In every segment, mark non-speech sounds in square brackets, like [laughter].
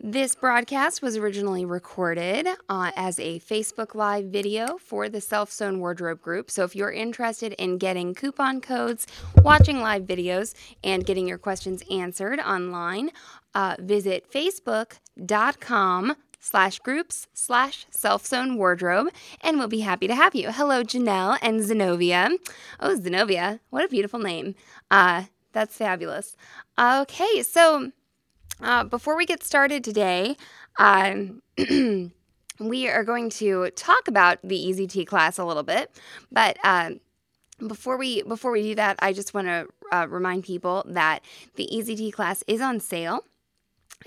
This broadcast was originally recorded uh, as a Facebook Live video for the Self Sewn Wardrobe Group. So if you're interested in getting coupon codes, watching live videos, and getting your questions answered online, uh, visit facebook.com slash groups slash self sewn wardrobe and we'll be happy to have you. Hello, Janelle and Zenobia. Oh, Zenobia, what a beautiful name. Uh, that's fabulous. Okay, so uh, before we get started today, um, [clears throat] we are going to talk about the EZT class a little bit, but uh, before we before we do that, I just want to uh, remind people that the EZT class is on sale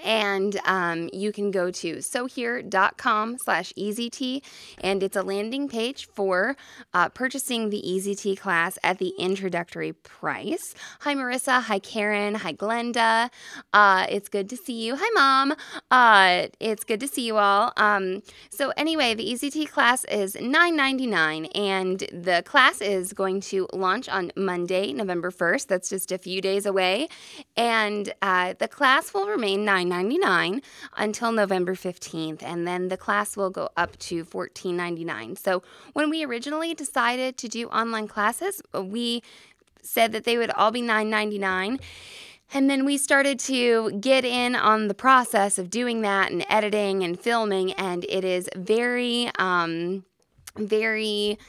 and um, you can go to sewhere.com slash EZT and it's a landing page for uh, purchasing the EZT class at the introductory price. Hi Marissa, hi Karen, hi Glenda. Uh, it's good to see you. Hi Mom. Uh, it's good to see you all. Um, so anyway, the EZT class is $9.99 and the class is going to launch on Monday, November 1st. That's just a few days away. And uh, the class will remain 9 $9.99 until November 15th, and then the class will go up to $14.99. So when we originally decided to do online classes, we said that they would all be $9.99. And then we started to get in on the process of doing that and editing and filming, and it is very, um, very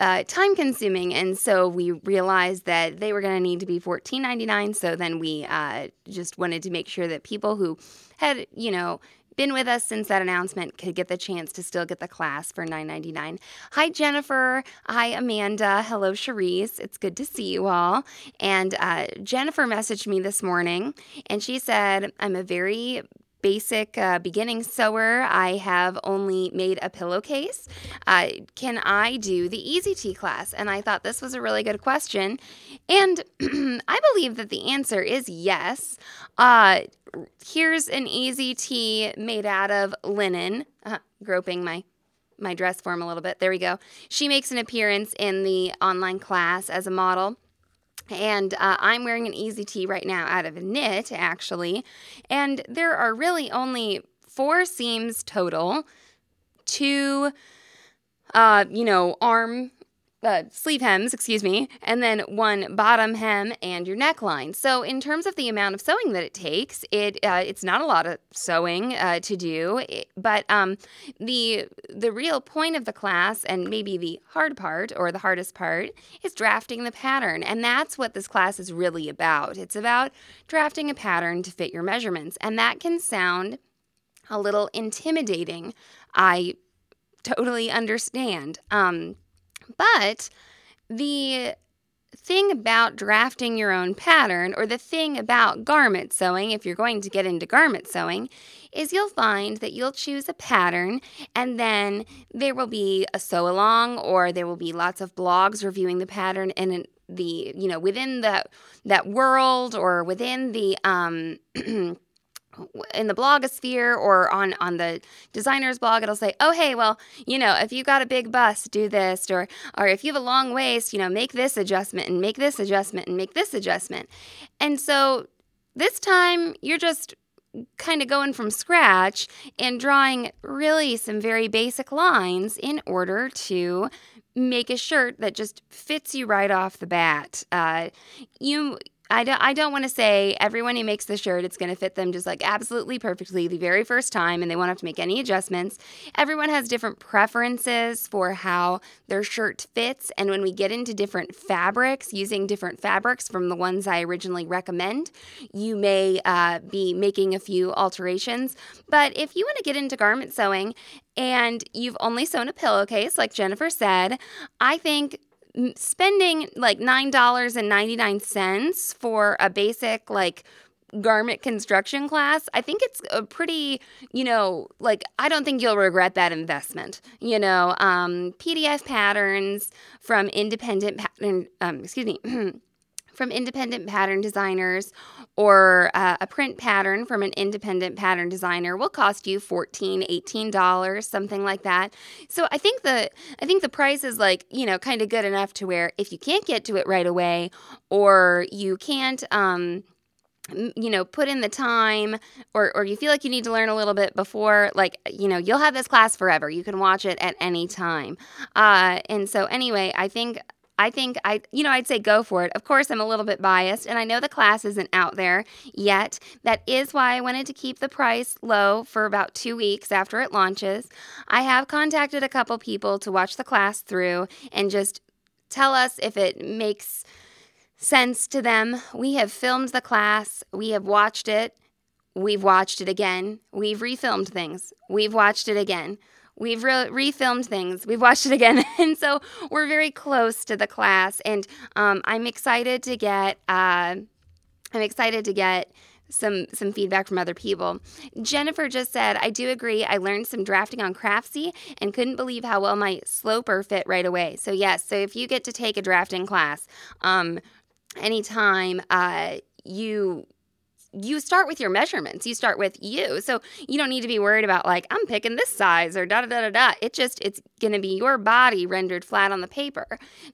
uh, time consuming. And so we realized that they were going to need to be $14.99. So then we uh, just wanted to make sure that people who had, you know, been with us since that announcement could get the chance to still get the class for $9.99. Hi, Jennifer. Hi, Amanda. Hello, Cherise. It's good to see you all. And uh, Jennifer messaged me this morning and she said, I'm a very basic uh, beginning sewer. I have only made a pillowcase. Uh, can I do the EZT class? And I thought this was a really good question. And [clears throat] I believe that the answer is yes. Uh, here's an EZT made out of linen, uh, groping my my dress form a little bit. There we go. She makes an appearance in the online class as a model. And uh, I'm wearing an EasyT right now out of a knit, actually. And there are really only four seams total, two, uh, you know, arm uh, sleeve hems, excuse me, and then one bottom hem and your neckline. So, in terms of the amount of sewing that it takes, it uh, it's not a lot of sewing uh, to do. but um, the the real point of the class, and maybe the hard part or the hardest part, is drafting the pattern, and that's what this class is really about. It's about drafting a pattern to fit your measurements, and that can sound a little intimidating. I totally understand. Um, but the thing about drafting your own pattern, or the thing about garment sewing, if you're going to get into garment sewing, is you'll find that you'll choose a pattern and then there will be a sew along or there will be lots of blogs reviewing the pattern and the you know within the that world or within the um [clears throat] in the blogosphere or on on the designer's blog it'll say oh hey well you know if you got a big bust do this or or if you have a long waist you know make this adjustment and make this adjustment and make this adjustment and so this time you're just kind of going from scratch and drawing really some very basic lines in order to make a shirt that just fits you right off the bat. Uh, you I don't, I don't want to say everyone who makes the shirt, it's going to fit them just like absolutely perfectly the very first time and they won't have to make any adjustments. Everyone has different preferences for how their shirt fits. And when we get into different fabrics, using different fabrics from the ones I originally recommend, you may uh, be making a few alterations. But if you want to get into garment sewing and you've only sewn a pillowcase, like Jennifer said, I think spending like $9.99 for a basic like garment construction class, I think it's a pretty, you know, like I don't think you'll regret that investment. You know, um, PDF patterns from independent pattern, um, excuse me. [clears throat] from independent pattern designers or uh, a print pattern from an independent pattern designer will cost you $14 18 dollars something like that. So i think the i think the price is like you know kind of good enough to where if you can't get to it right away or you can't um you know put in the time or or you feel like you need to learn a little bit before like you know you'll have this class forever. You can watch it at any time. Uh and so anyway i think I think I, you know, I'd say go for it. Of course, I'm a little bit biased, and I know the class isn't out there yet. That is why I wanted to keep the price low for about two weeks after it launches. I have contacted a couple people to watch the class through and just tell us if it makes sense to them. We have filmed the class, we have watched it, we've watched it again, we've refilmed things, we've watched it again. We've re- refilmed things. We've watched it again, [laughs] and so we're very close to the class. And um, I'm excited to get. Uh, I'm excited to get some some feedback from other people. Jennifer just said, "I do agree. I learned some drafting on Craftsy and couldn't believe how well my sloper fit right away." So yes, so if you get to take a drafting class, um, anytime uh, you you start with your measurements. You start with you. So you don't need to be worried about like, I'm picking this size or da da da da da. It just, it's going to be your body rendered flat on the paper.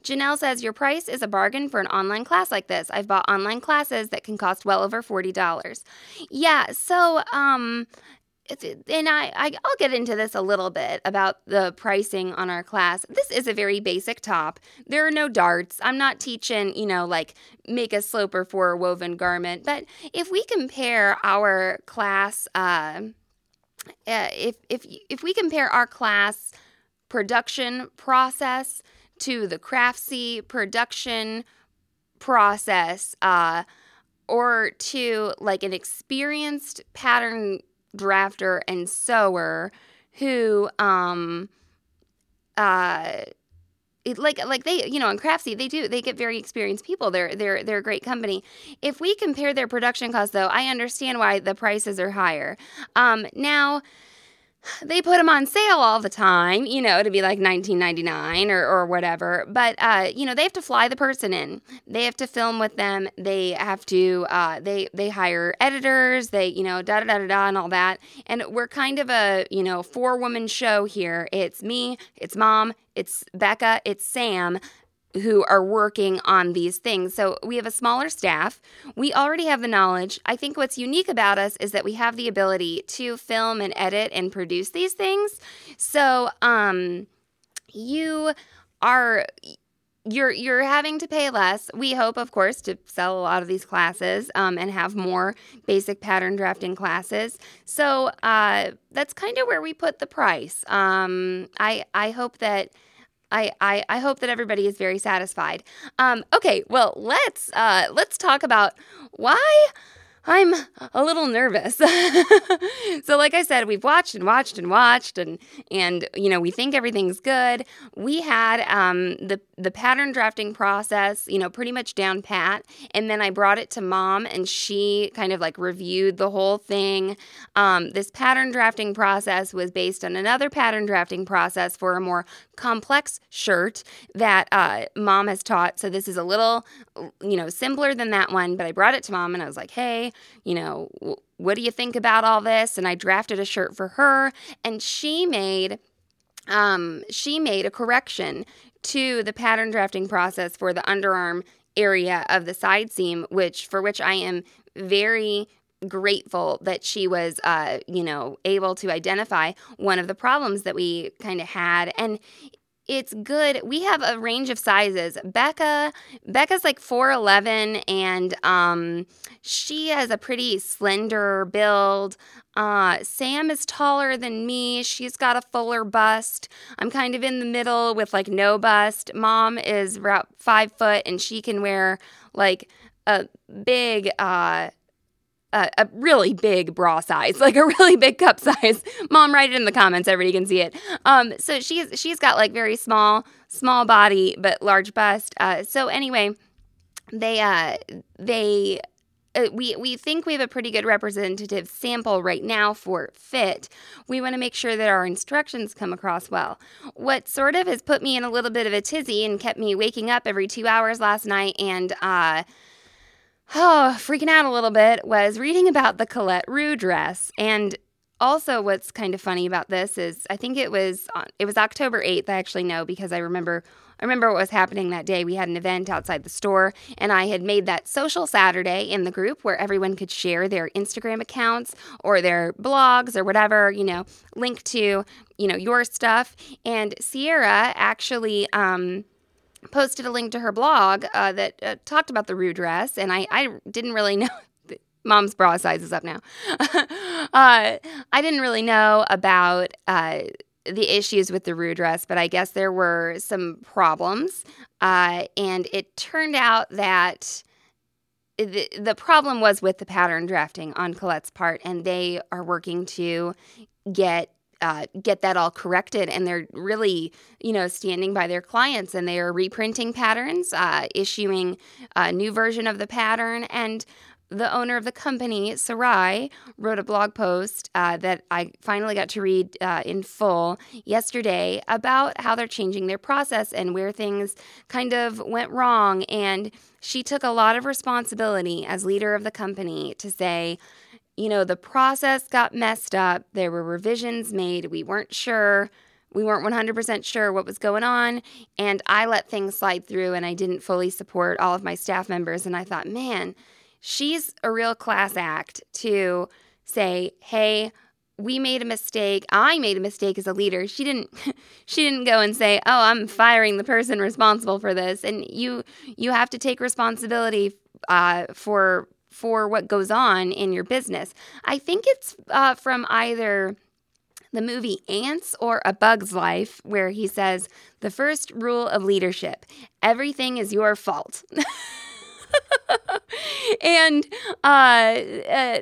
Janelle says, Your price is a bargain for an online class like this. I've bought online classes that can cost well over $40. Yeah. So, um, and I, I will get into this a little bit about the pricing on our class. This is a very basic top. There are no darts. I'm not teaching, you know, like make a sloper for a woven garment. But if we compare our class, uh, uh, if if if we compare our class production process to the Craftsy production process, uh, or to like an experienced pattern drafter and sewer who um uh it, like like they you know in Craftsy they do they get very experienced people. They're they're they're a great company. If we compare their production costs though i understand why the prices are higher. Um now they put them on sale all the time, you know, to be like 19.99 or, or whatever. But uh, you know, they have to fly the person in. They have to film with them. They have to uh, they they hire editors. They you know da da da da da and all that. And we're kind of a you know four woman show here. It's me, it's mom, it's Becca, it's Sam who are working on these things. So we have a smaller staff. We already have the knowledge. I think what's unique about us is that we have the ability to film and edit and produce these things. So um you are you're you're having to pay less. We hope, of course, to sell a lot of these classes um, and have more basic pattern drafting classes. So uh, that's kind of where we put the price. Um, I I hope that I, I, I hope that everybody is very satisfied. Um, okay, well let's uh, let's talk about why I'm a little nervous. [laughs] so like I said, we've watched and watched and watched and and you know, we think everything's good. We had um, the the pattern drafting process, you know, pretty much down pat, and then I brought it to mom and she kind of like reviewed the whole thing. Um, this pattern drafting process was based on another pattern drafting process for a more complex shirt that uh, mom has taught. So this is a little, you know, simpler than that one, but I brought it to mom and I was like, "Hey, you know, what do you think about all this? And I drafted a shirt for her, and she made um, she made a correction to the pattern drafting process for the underarm area of the side seam, which for which I am very grateful that she was uh, you know able to identify one of the problems that we kind of had and it's good. We have a range of sizes. Becca, Becca's like 4'11 and um she has a pretty slender build. Uh, Sam is taller than me. She's got a fuller bust. I'm kind of in the middle with like no bust. Mom is about five foot and she can wear like a big uh a, a, really big bra size, [laughs] like a really big cup size. Mom, write it in the comments. Everybody can see it. Um, so she's she's got like very small, small body but large bust. Uh, so anyway, they uh they. Uh, we, we think we have a pretty good representative sample right now for fit. We want to make sure that our instructions come across well. What sort of has put me in a little bit of a tizzy and kept me waking up every two hours last night and uh, oh, freaking out a little bit was reading about the Colette Rue dress. And also what's kind of funny about this is I think it was it was October 8th, I actually know because I remember I remember what was happening that day. We had an event outside the store, and I had made that social Saturday in the group where everyone could share their Instagram accounts or their blogs or whatever, you know, link to, you know, your stuff. And Sierra actually, um, posted a link to her blog uh, that uh, talked about the Rue dress, and I, I didn't really [laughs] know. Mom's bra size is up now. [laughs] uh, I didn't really know about uh, the issues with the Rue dress, but I guess there were some problems. Uh, and it turned out that the, the problem was with the pattern drafting on Colette's part, and they are working to get uh, get that all corrected and they're really you know standing by their clients and they are reprinting patterns uh, issuing a new version of the pattern and the owner of the company, Sarai, wrote a blog post uh, that I finally got to read uh, in full yesterday about how they're changing their process and where things kind of went wrong. And she took a lot of responsibility as leader of the company to say, you know, the process got messed up. There were revisions made. We weren't sure. We weren't 100% sure what was going on. And I let things slide through and I didn't fully support all of my staff members. And I thought, man, she's a real class act to say, "Hey, we made a mistake. I made a mistake as a leader." She didn't [laughs] she didn't go and say, "Oh, I'm firing the person responsible for this." And you you have to take responsibility uh, for for what goes on in your business. I think it's uh, from either the movie Ants or A Bug's Life, where he says, The first rule of leadership everything is your fault. [laughs] and uh, uh,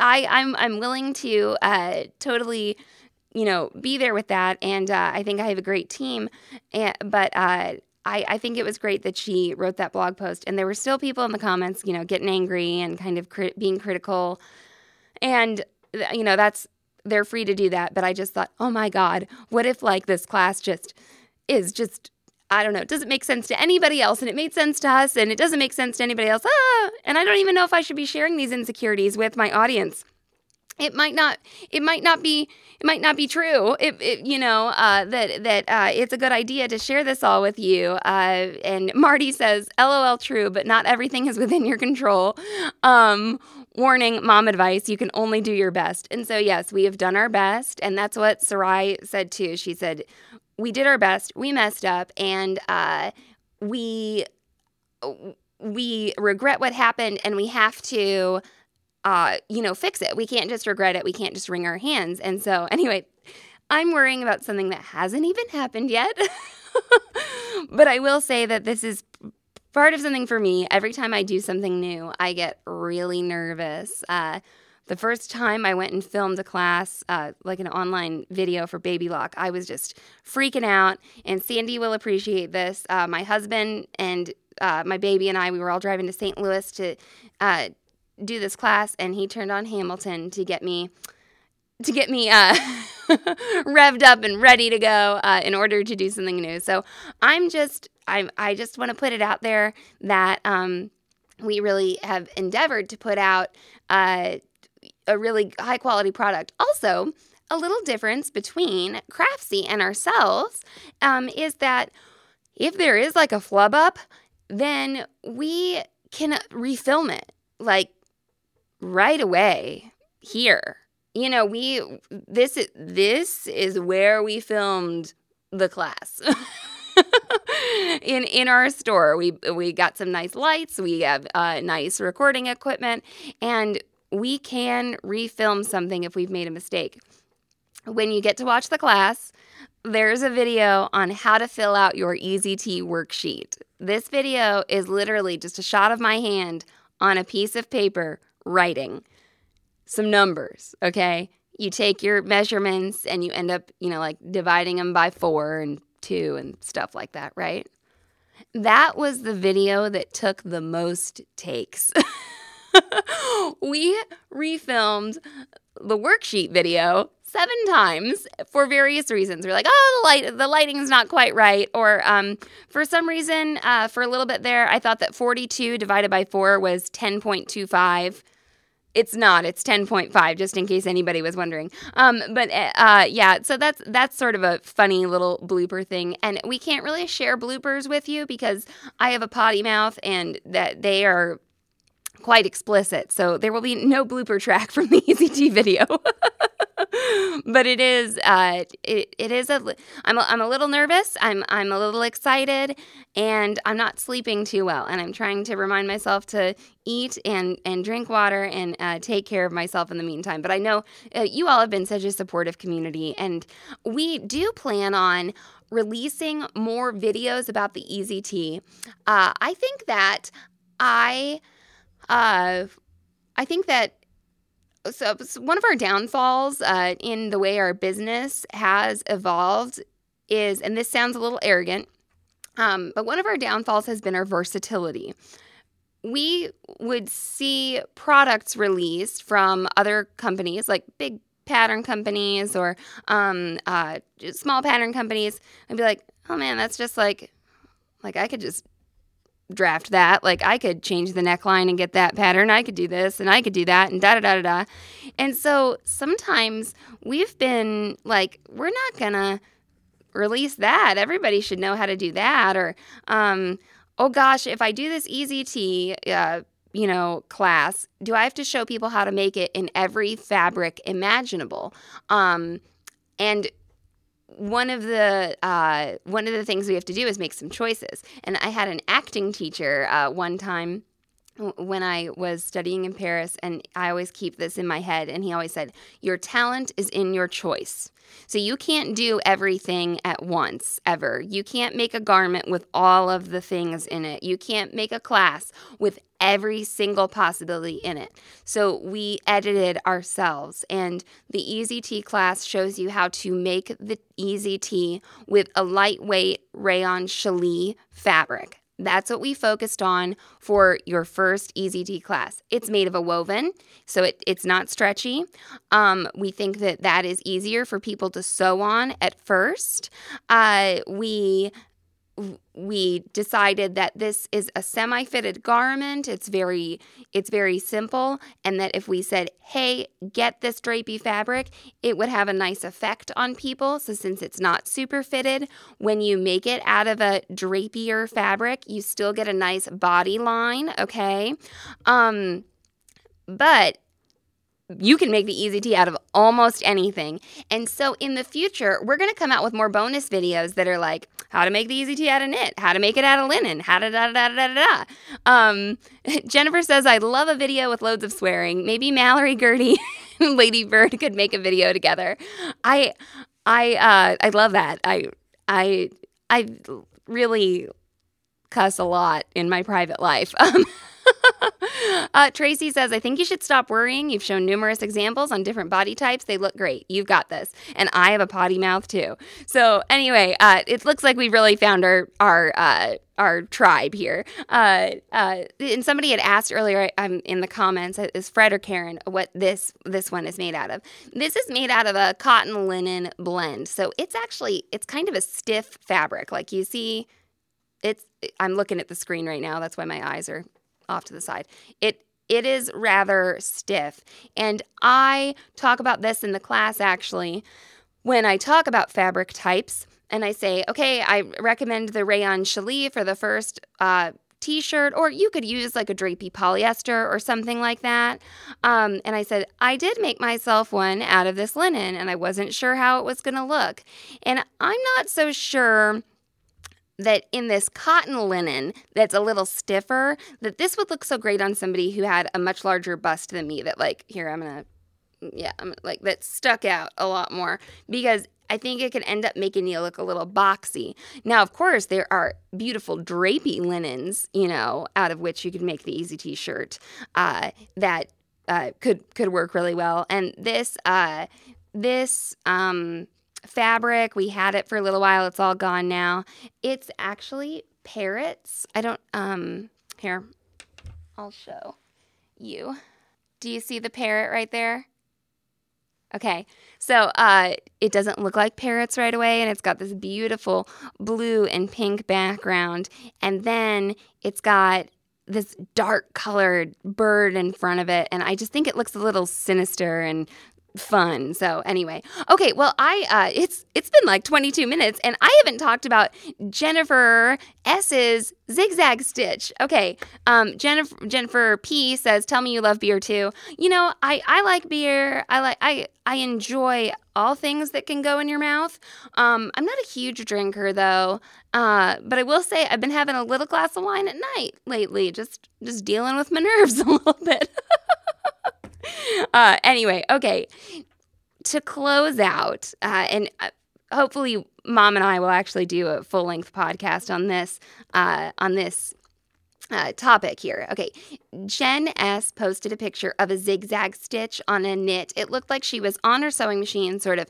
I, I'm I'm willing to uh, totally, you know, be there with that. And uh, I think I have a great team. And, but uh, I, I think it was great that she wrote that blog post. And there were still people in the comments, you know, getting angry and kind of crit- being critical. And you know, that's they're free to do that. But I just thought, oh my God, what if like this class just is just I don't know, it doesn't make sense to anybody else and it made sense to us and it doesn't make sense to anybody else. Ah, and I don't even know if I should be sharing these insecurities with my audience. It might not it might not be it might not be true. It, it you know uh, that that uh, it's a good idea to share this all with you. Uh, and Marty says, "LOL, true, but not everything is within your control." Um, warning, mom advice: you can only do your best. And so yes, we have done our best, and that's what Sarai said too. She said, we did our best. We messed up, and uh, we we regret what happened, and we have to, uh, you know, fix it. We can't just regret it. We can't just wring our hands. And so, [laughs] anyway, I'm worrying about something that hasn't even happened yet. [laughs] but I will say that this is part of something for me. Every time I do something new, I get really nervous. Uh, the first time I went and filmed a class, uh, like an online video for Baby Lock, I was just freaking out. And Sandy will appreciate this. Uh, my husband and uh, my baby and I, we were all driving to St. Louis to uh, do this class, and he turned on Hamilton to get me to get me uh, [laughs] revved up and ready to go uh, in order to do something new. So I'm just I I just want to put it out there that um, we really have endeavored to put out uh, a really high quality product. Also, a little difference between Craftsy and ourselves um, is that if there is like a flub up, then we can refilm it like right away here. You know, we this is this is where we filmed the class. [laughs] in in our store, we we got some nice lights. We have uh, nice recording equipment, and we can refilm something if we've made a mistake. When you get to watch the class, there's a video on how to fill out your EasyT worksheet. This video is literally just a shot of my hand on a piece of paper writing some numbers, okay? You take your measurements and you end up, you know, like dividing them by four and two and stuff like that, right? That was the video that took the most takes. [laughs] we refilmed the worksheet video seven times for various reasons. We're like, oh, the light, the lighting's not quite right, or um, for some reason, uh, for a little bit there, I thought that 42 divided by four was 10.25 it's not. It's 10.5, just in case anybody was wondering. Um, but uh, yeah, so that's that's sort of a funny little blooper thing, and we can't really share bloopers with you because I have a potty mouth, and that they are quite explicit. So there will be no blooper track from the [laughs] EZT video. [laughs] [laughs] but it is uh, it, it is a I'm a, I'm a little nervous. I'm I'm a little excited and I'm not sleeping too well and I'm trying to remind myself to eat and and drink water and uh, take care of myself in the meantime. But I know uh, you all have been such a supportive community and we do plan on releasing more videos about the EZT. Uh, I think that I uh, I think that so, one of our downfalls uh, in the way our business has evolved is, and this sounds a little arrogant, um, but one of our downfalls has been our versatility. We would see products released from other companies, like big pattern companies or um, uh, small pattern companies, and be like, "Oh man, that's just like, like I could just draft that. Like I could change the neckline and get that pattern. I could do this and I could do that and da da da da da. And so sometimes we've been like, we're not gonna release that. Everybody should know how to do that. Or, um, oh gosh, if I do this EZT, uh, you know, class, do I have to show people how to make it in every fabric imaginable? Um, and one of the uh, one of the things we have to do is make some choices. And I had an acting teacher uh, one time when I was studying in Paris, and I always keep this in my head. And he always said, Your talent is in your choice. So you can't do everything at once, ever. You can't make a garment with all of the things in it. You can't make a class with every single possibility in it. So we edited ourselves, and the EZT class shows you how to make the EZT with a lightweight rayon challis fabric. That's what we focused on for your first EZT class. It's made of a woven, so it, it's not stretchy. Um, we think that that is easier for people to sew on at first. Uh, we we decided that this is a semi-fitted garment. It's very it's very simple and that if we said hey get this drapey fabric it would have a nice effect on people. So since it's not super fitted when you make it out of a drapier fabric you still get a nice body line okay? Um but you can make the EZT out of almost anything. And so in the future, we're going to come out with more bonus videos that are like how to make the EZT out of knit, how to make it out of linen, how to da da da da da da. Um, [laughs] Jennifer says, I love a video with loads of swearing. Maybe Mallory Gertie [laughs] and Lady Bird could make a video together. I, I, uh, I love that. I, I, I really cuss a lot in my private life. [laughs] Um, uh, Tracy says, I think you should stop worrying. You've shown numerous examples on different body types. They look great. You've got this. And I have a potty mouth too. So, anyway, uh, it looks like we've really found our, our, uh, our tribe here. Uh, uh, and somebody had asked earlier um, in the comments, is Fred or Karen, what this this one is made out of? This is made out of a cotton linen blend. So it's actually it's kind of a stiff fabric. Like you see, it's I'm looking at the screen right now. That's why my eyes are off to the side. It it is rather stiff. And I talk about this in the class actually when I talk about fabric types. And I say, okay, I recommend the rayon challis for the first uh, t shirt, or you could use like a drapey polyester or something like that. Um, and I said, I did make myself one out of this linen, and I wasn't sure how it was going to look. And I'm not so sure that in this cotton linen that's a little stiffer, that this would look so great on somebody who had a much larger bust than me. That like here I'm gonna, yeah, I'm like that stuck out a lot more because I think it could end up making you look a little boxy. Now, of course, there are beautiful drapey linens, you know, out of which you could make the easy t-shirt uh, that uh, could could work really well. And this uh, this um, fabric. We had it for a little while. It's all gone now. It's actually parrots. I don't, um, here, I'll show you. Do you see the parrot right there? Okay, so uh, it doesn't look like parrots right away, and it's got this beautiful blue and pink background, and then it's got this dark colored bird in front of it, and I just think it looks a little sinister and fun. So anyway, okay. Well, I uh, it's it's been like 22 minutes, and I haven't talked about Jennifer S's zigzag stitch. Okay, um, Jennifer Jennifer P says, "Tell me you love beer too." You know, I I like beer. I like I I enjoy all things that can go in your mouth. Um, I'm not a huge drinker though, uh, but I will say I've been having a little glass of wine at night lately, just just dealing with my [laughs] nerves a little bit. [laughs] [laughs] uh, anyway, okay. To close out, uh, and uh, hopefully, Mom and I will actually do a full length podcast on this uh, on this uh, topic here. Okay, Jen S posted a picture of a zigzag stitch on a knit. It looked like she was on her sewing machine, sort of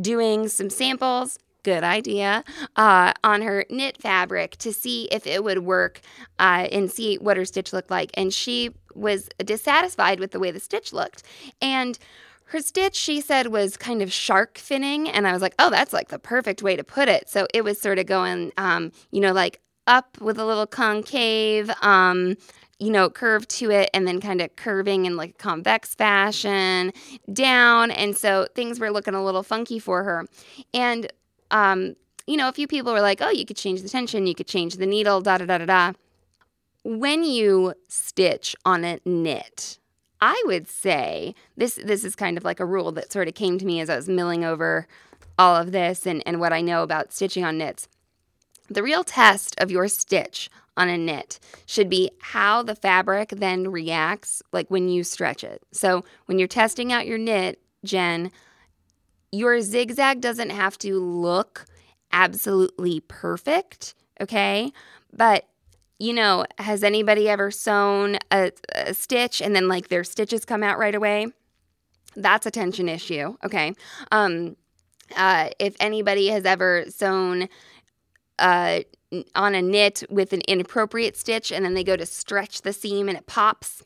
doing some samples. Good idea. Uh, on her knit fabric to see if it would work uh, and see what her stitch looked like. And she was dissatisfied with the way the stitch looked. And her stitch, she said, was kind of shark finning. And I was like, oh, that's like the perfect way to put it. So it was sort of going, um, you know, like up with a little concave, um, you know, curve to it, and then kind of curving in like a convex fashion down. And so things were looking a little funky for her. And, um, you know, a few people were like, oh, you could change the tension, you could change the needle, da da da da da. When you stitch on a knit, I would say this this is kind of like a rule that sort of came to me as I was milling over all of this and, and what I know about stitching on knits. The real test of your stitch on a knit should be how the fabric then reacts, like when you stretch it. So, when you're testing out your knit, Jen, your zigzag doesn't have to look absolutely perfect, okay? But you know, has anybody ever sewn a, a, stitch and then like their stitches come out right away? That's a tension issue, okay? Um, uh, if anybody has ever sewn uh, on a knit with an inappropriate stitch and then they go to stretch the seam and it pops,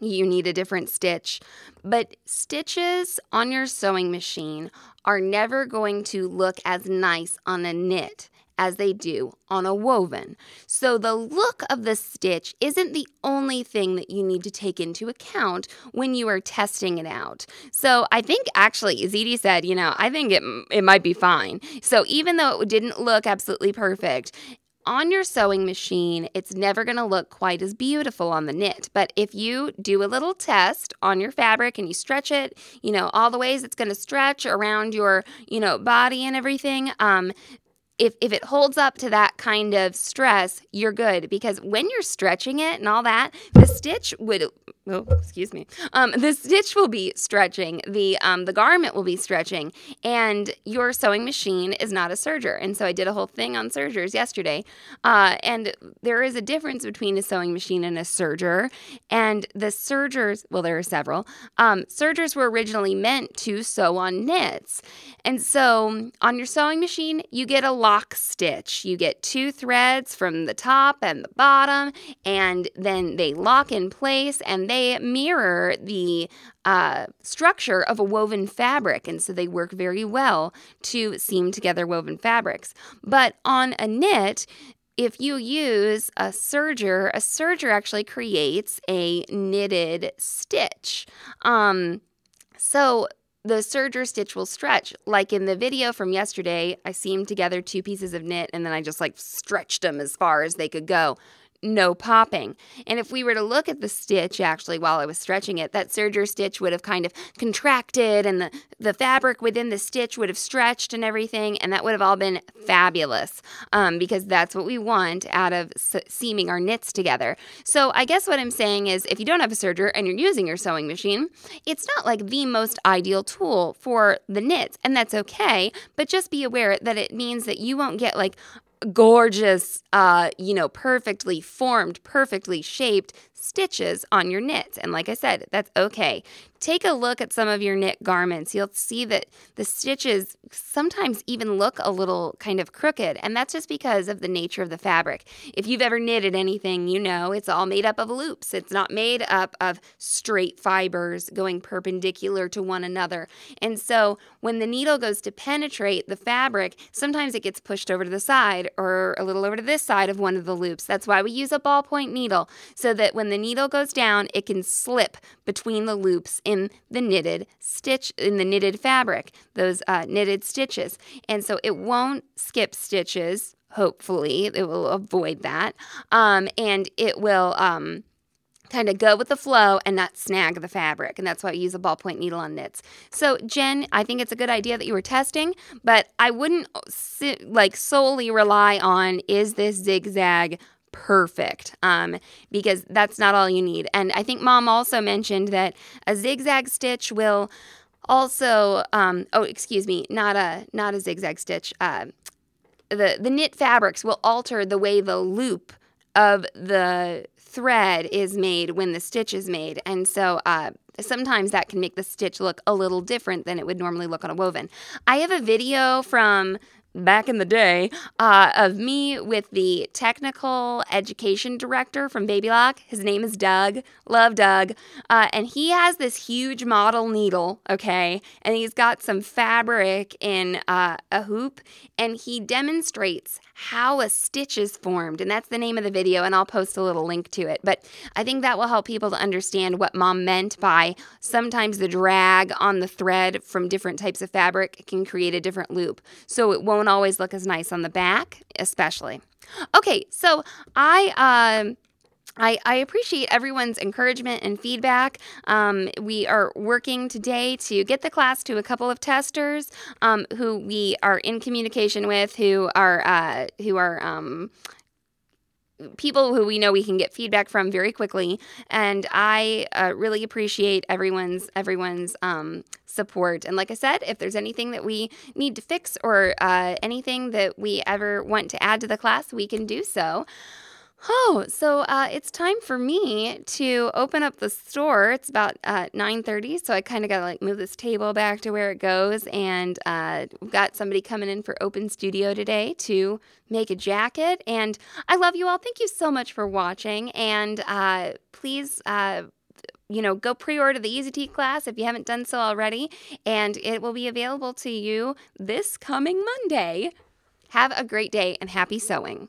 you need a different stitch. But stitches on your sewing machine are never going to look as nice on a knit as they do on a woven. So the look of the stitch isn't the only thing that you need to take into account when you are testing it out. So I think actually, Edie said, you know, I think it, it might be fine. So even though it didn't look absolutely perfect, on your sewing machine, it's never going to look quite as beautiful on the knit. But if you do a little test on your fabric and you stretch it, you know, all the ways it's going to stretch around your, you know, body and everything, um, if, if it holds up to that kind of stress, you're good because when you're stretching it and all that, the stitch would oh, excuse me. Um, the stitch will be stretching, the um, the garment will be stretching, and your sewing machine is not a serger. And so I did a whole thing on sergers yesterday, uh, and there is a difference between a sewing machine and a serger. And the sergers, well, there are several. Um, sergers were originally meant to sew on knits, and so on your sewing machine, you get a lock stitch. You get two threads from the top and the bottom, and then they lock in place, and they mirror the uh, structure of a woven fabric, and so they work very well to seam together woven fabrics. But on a knit, if you use a serger, a serger actually creates a knitted stitch. Um, so the serger stitch will stretch. Like in the video from yesterday, I seamed together two pieces of knit and then I just like stretched them as far as they could go no popping. And if we were to look at the stitch actually while I was stretching it, that serger stitch would have kind of contracted and the, the fabric within the stitch would have stretched and everything. And that would have all been fabulous um, because that's what we want out of seaming our knits together. So I guess what I'm saying is if you don't have a serger and you're using your sewing machine, it's not like the most ideal tool for the knits. And that's okay. But just be aware that it means that you won't get like gorgeous, uh, you know, perfectly formed, perfectly shaped stitches on your knits. And like I said, that's okay. Take a look at some of your knit garments. You'll see that the stitches sometimes even look a little kind of crooked, and that's just because of the nature of the fabric. If you've ever knitted anything, you know it's all made up of loops. It's not made up of straight fibers going perpendicular to one another. And so when the needle goes to penetrate the fabric, sometimes it gets pushed over to the side or a little over to this side of one of the loops. That's why we use a ballpoint needle so that when the needle goes down, it can slip between the loops in the knitted stitch in the knitted fabric, those uh, knitted stitches. And so it won't skip stitches. Hopefully, it will avoid that. Um, and it will um, kind of go with the flow and not snag the fabric. And that's why I use a ballpoint needle on knits. So, Jen, I think it's a good idea that you were testing, but I wouldn't like solely rely on is this zigzag perfect um, because that's not all you need. And I think mom also mentioned that a zigzag stitch will also um, oh excuse me not a not a zigzag stitch uh, the the knit fabrics will alter the way the loop of the thread is made when the stitch is made and so uh, sometimes that can make the stitch look a little different than it would normally look on a woven i have a video from back in the day uh, of me with the technical education director from Baby Lock. His name is Doug. Love Doug. Uh, and he has this huge model needle, okay? And he's got some fabric in uh, a hoop, and he demonstrates how a stitch is formed. And that's the name of the video, and I'll post a little link to it. But I think that will help people to understand what mom meant by sometimes the drag on the thread from different types of fabric can create a different loop. So it won't always look as nice on the back, especially. Okay, so I. Um, I, I, appreciate everyone's encouragement and feedback. Um, we are working today to get the class to a couple of testers um, who we are in communication with, who are uh, who are um, people who we know we can get feedback from very quickly. And I uh, really appreciate everyone's everyone's um, support. And like I said, if there's anything that we need to fix or uh, anything that we ever want to add to the class, we can do so. Oh, so uh, it's time for me to open up the store. It's about uh, 9.30, so I kind of got to like move this table back to where it goes. And uh, we've got somebody coming in for Open Studio today to make a jacket. And I love you all. Thank you so much for watching. And uh, please uh, you know, go pre order the EasyT class if you haven't done so already, and it will be available to you this coming Monday. Have a great day and happy sewing.